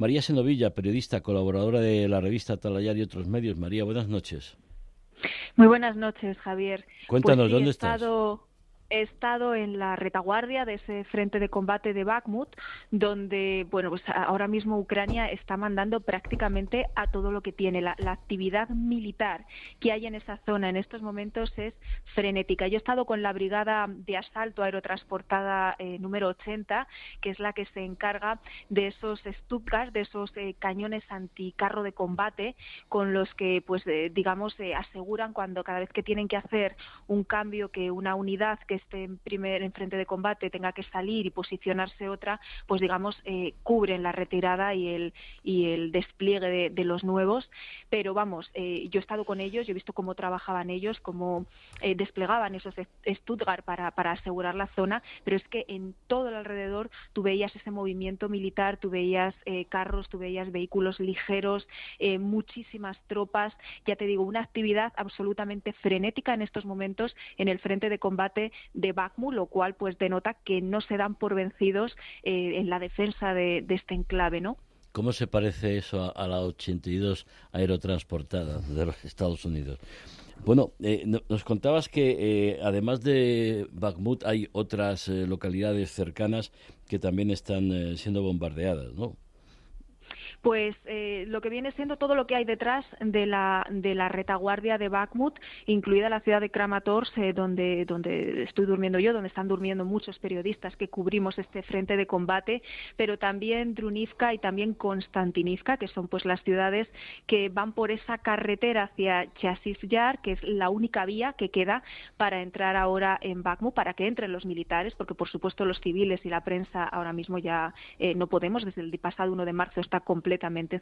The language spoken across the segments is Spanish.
María Senovilla, periodista, colaboradora de la revista Talayar y otros medios. María, buenas noches. Muy buenas noches, Javier. Cuéntanos, Pues sí, ¿dónde estás? estado- He estado en la retaguardia de ese frente de combate de Bakhmut, donde, bueno, pues ahora mismo Ucrania está mandando prácticamente a todo lo que tiene. La, actividad militar que hay en esa zona en estos momentos es frenética. Yo he estado con la brigada de asalto aerotransportada eh, número 80, que es la que se encarga de esos Stuttgart, de esos eh, cañones anticarro de combate, con los que, pues, eh, digamos, eh, aseguran cuando cada vez que tienen que hacer un cambio que una unidad que esté en primer en frente de combate tenga que salir y posicionarse otra, pues digamos eh, cubren la retirada y el y el despliegue de, los nuevos. Pero vamos, eh, yo he estado con ellos, yo he visto cómo trabajaban ellos, cómo eh, desplegaban esos Stuttgart para para asegurar la zona, pero es que en todo el alrededor tú veías ese movimiento militar, tú veías eh, carros, tú veías vehículos ligeros, eh, muchísimas tropas, ya te digo, una actividad absolutamente frenética en estos momentos en el frente de combate de Bakhmut, lo cual pues denota que no se dan por vencidos eh, en la defensa de, este enclave, ¿no? ¿Cómo se parece eso a, a la 82 aerotransportada de los Estados Unidos? Bueno, eh, no- nos contabas que eh, además de Bakhmut hay otras eh, localidades cercanas que también están siendo bombardeadas, ¿no? Pues eh, lo que viene siendo todo lo que hay detrás de la, de la retaguardia de Bakhmut, incluida la ciudad de Kramatorsk, eh, donde, donde estoy durmiendo yo, donde están durmiendo muchos periodistas que cubrimos este frente de combate, pero también Drunivka y también Konstantinivka, que son pues las ciudades que van por esa carretera hacia Chasiv-Yar, que es la única vía que queda para entrar ahora en Bakhmut, para que entren los militares, porque por supuesto los civiles y la prensa ahora mismo ya eh, no podemos, desde el pasado 1 de marzo está completamente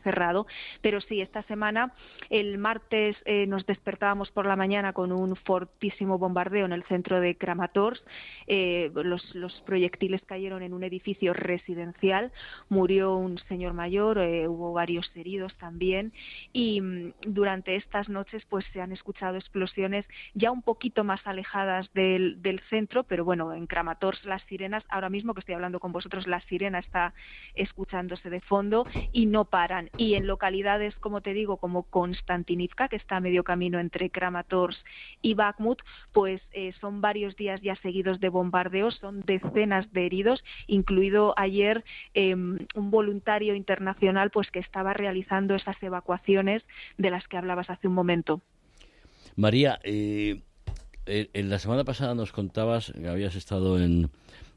cerrado, pero sí, esta semana, el martes eh, nos despertábamos por la mañana con un fortísimo bombardeo en el centro de Kramatorsk, eh, los, proyectiles cayeron en un edificio residencial, murió un señor mayor, eh, hubo varios heridos también. Y mm, durante estas noches pues se han escuchado explosiones ya un poquito más alejadas del, del centro, pero bueno, en Kramatorsk las sirenas, ahora mismo que estoy hablando con vosotros, la sirena está escuchándose de fondo y no paran. Y en localidades, como te digo, como Konstantinivka, que está a medio camino entre Kramatorsk y Bakhmut, pues eh, son varios días ya seguidos de bombardeos, son decenas de heridos, incluido ayer eh, un voluntario internacional pues que estaba realizando esas evacuaciones de las que hablabas hace un momento. María, eh, eh, en la semana pasada nos contabas que habías estado en,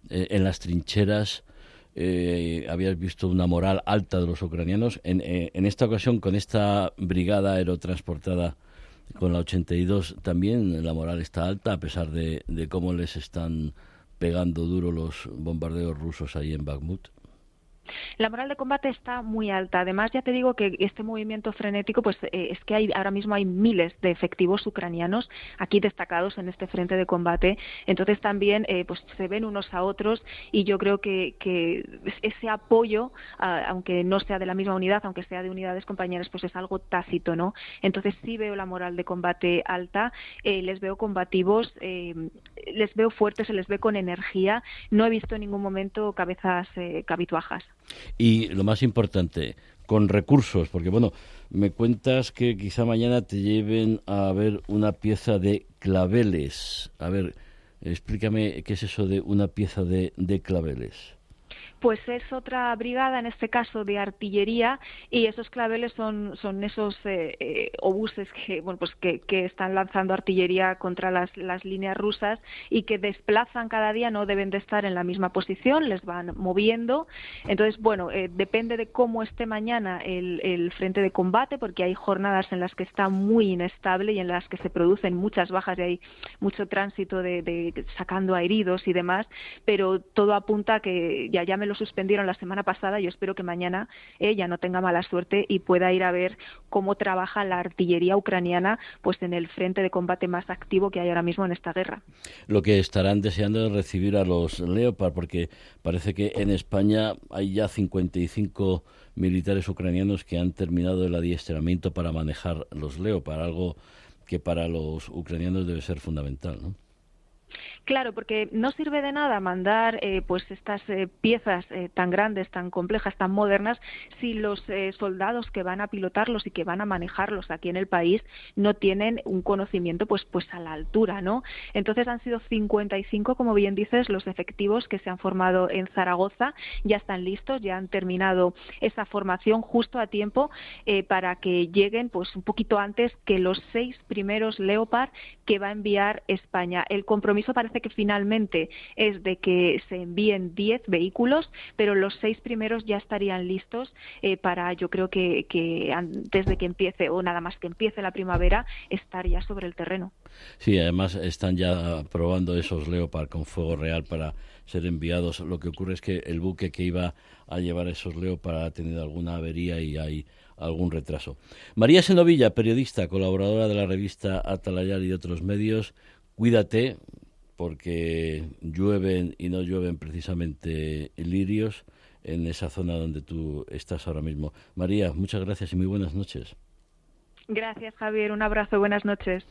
en las trincheras, eh, habías visto una moral alta de los ucranianos. En, eh, esta ocasión, con esta brigada aerotransportada con la 82, también la moral está alta, a pesar de, de cómo les están pegando duro los bombardeos rusos ahí en Bakhmut. La moral de combate está muy alta. Además, ya te digo que este movimiento frenético, pues eh, es que hay ahora mismo hay miles de efectivos ucranianos aquí destacados en este frente de combate. Entonces también, eh, pues se ven unos a otros y yo creo que, que ese apoyo, a, aunque no sea de la misma unidad, aunque sea de unidades compañeras, pues es algo tácito, ¿no? Entonces sí veo la moral de combate alta, eh, les veo combativos, eh, les veo fuertes, se les ve con energía. No he visto en ningún momento cabezas eh, cabituajas. Y lo más importante, con recursos, porque bueno, me cuentas que quizá mañana te lleven a ver una pieza de claveles. A ver, explícame qué es eso de una pieza de, de claveles. Pues es otra brigada, en este caso de artillería, y esos claveles son, son esos eh, eh, obuses que, bueno, pues que, están lanzando artillería contra las, las, líneas rusas y que desplazan cada día, no deben de estar en la misma posición, les van moviendo. Entonces, bueno, eh, depende de cómo esté mañana el, el, frente de combate, porque hay jornadas en las que está muy inestable y en las que se producen muchas bajas y hay mucho tránsito de, de sacando a heridos y demás, pero todo apunta a que ya, ya me lo suspendieron la semana pasada. Yo espero que mañana ella no tenga mala suerte y pueda ir a ver cómo trabaja la artillería ucraniana pues en el frente de combate más activo que hay ahora mismo en esta guerra. Lo que estarán deseando es recibir a los Leopard, porque parece que en España hay ya 55 militares ucranianos que han terminado el adiestramiento para manejar los Leopard, algo que para los ucranianos debe ser fundamental, ¿no? Claro, porque no sirve de nada mandar eh, pues estas eh, piezas eh, tan grandes, tan complejas, tan modernas, si los soldados que van a pilotarlos y que van a manejarlos aquí en el país no tienen un conocimiento pues pues a la altura, ¿no? Entonces han sido 55, como bien dices, los efectivos que se han formado en Zaragoza, ya están listos, ya han terminado esa formación justo a tiempo para que lleguen pues un poquito antes que los seis primeros Leopard que va a enviar España. El compromiso que finalmente es de que se envíen 10 vehículos, pero los seis primeros ya estarían listos eh, para, yo creo que, que antes de que empiece o nada más que empiece la primavera, estar ya sobre el terreno. Sí, además están ya probando esos Leopard con fuego real para ser enviados. Lo que ocurre es que el buque que iba a llevar esos Leopard ha tenido alguna avería y hay algún retraso. María Senovilla, periodista, colaboradora de la revista Atalayar y de otros medios, cuídate, porque llueven y no llueven precisamente lirios en esa zona donde tú estás ahora mismo. María, muchas gracias y muy buenas noches. Gracias, Javier. Un abrazo. Buenas noches.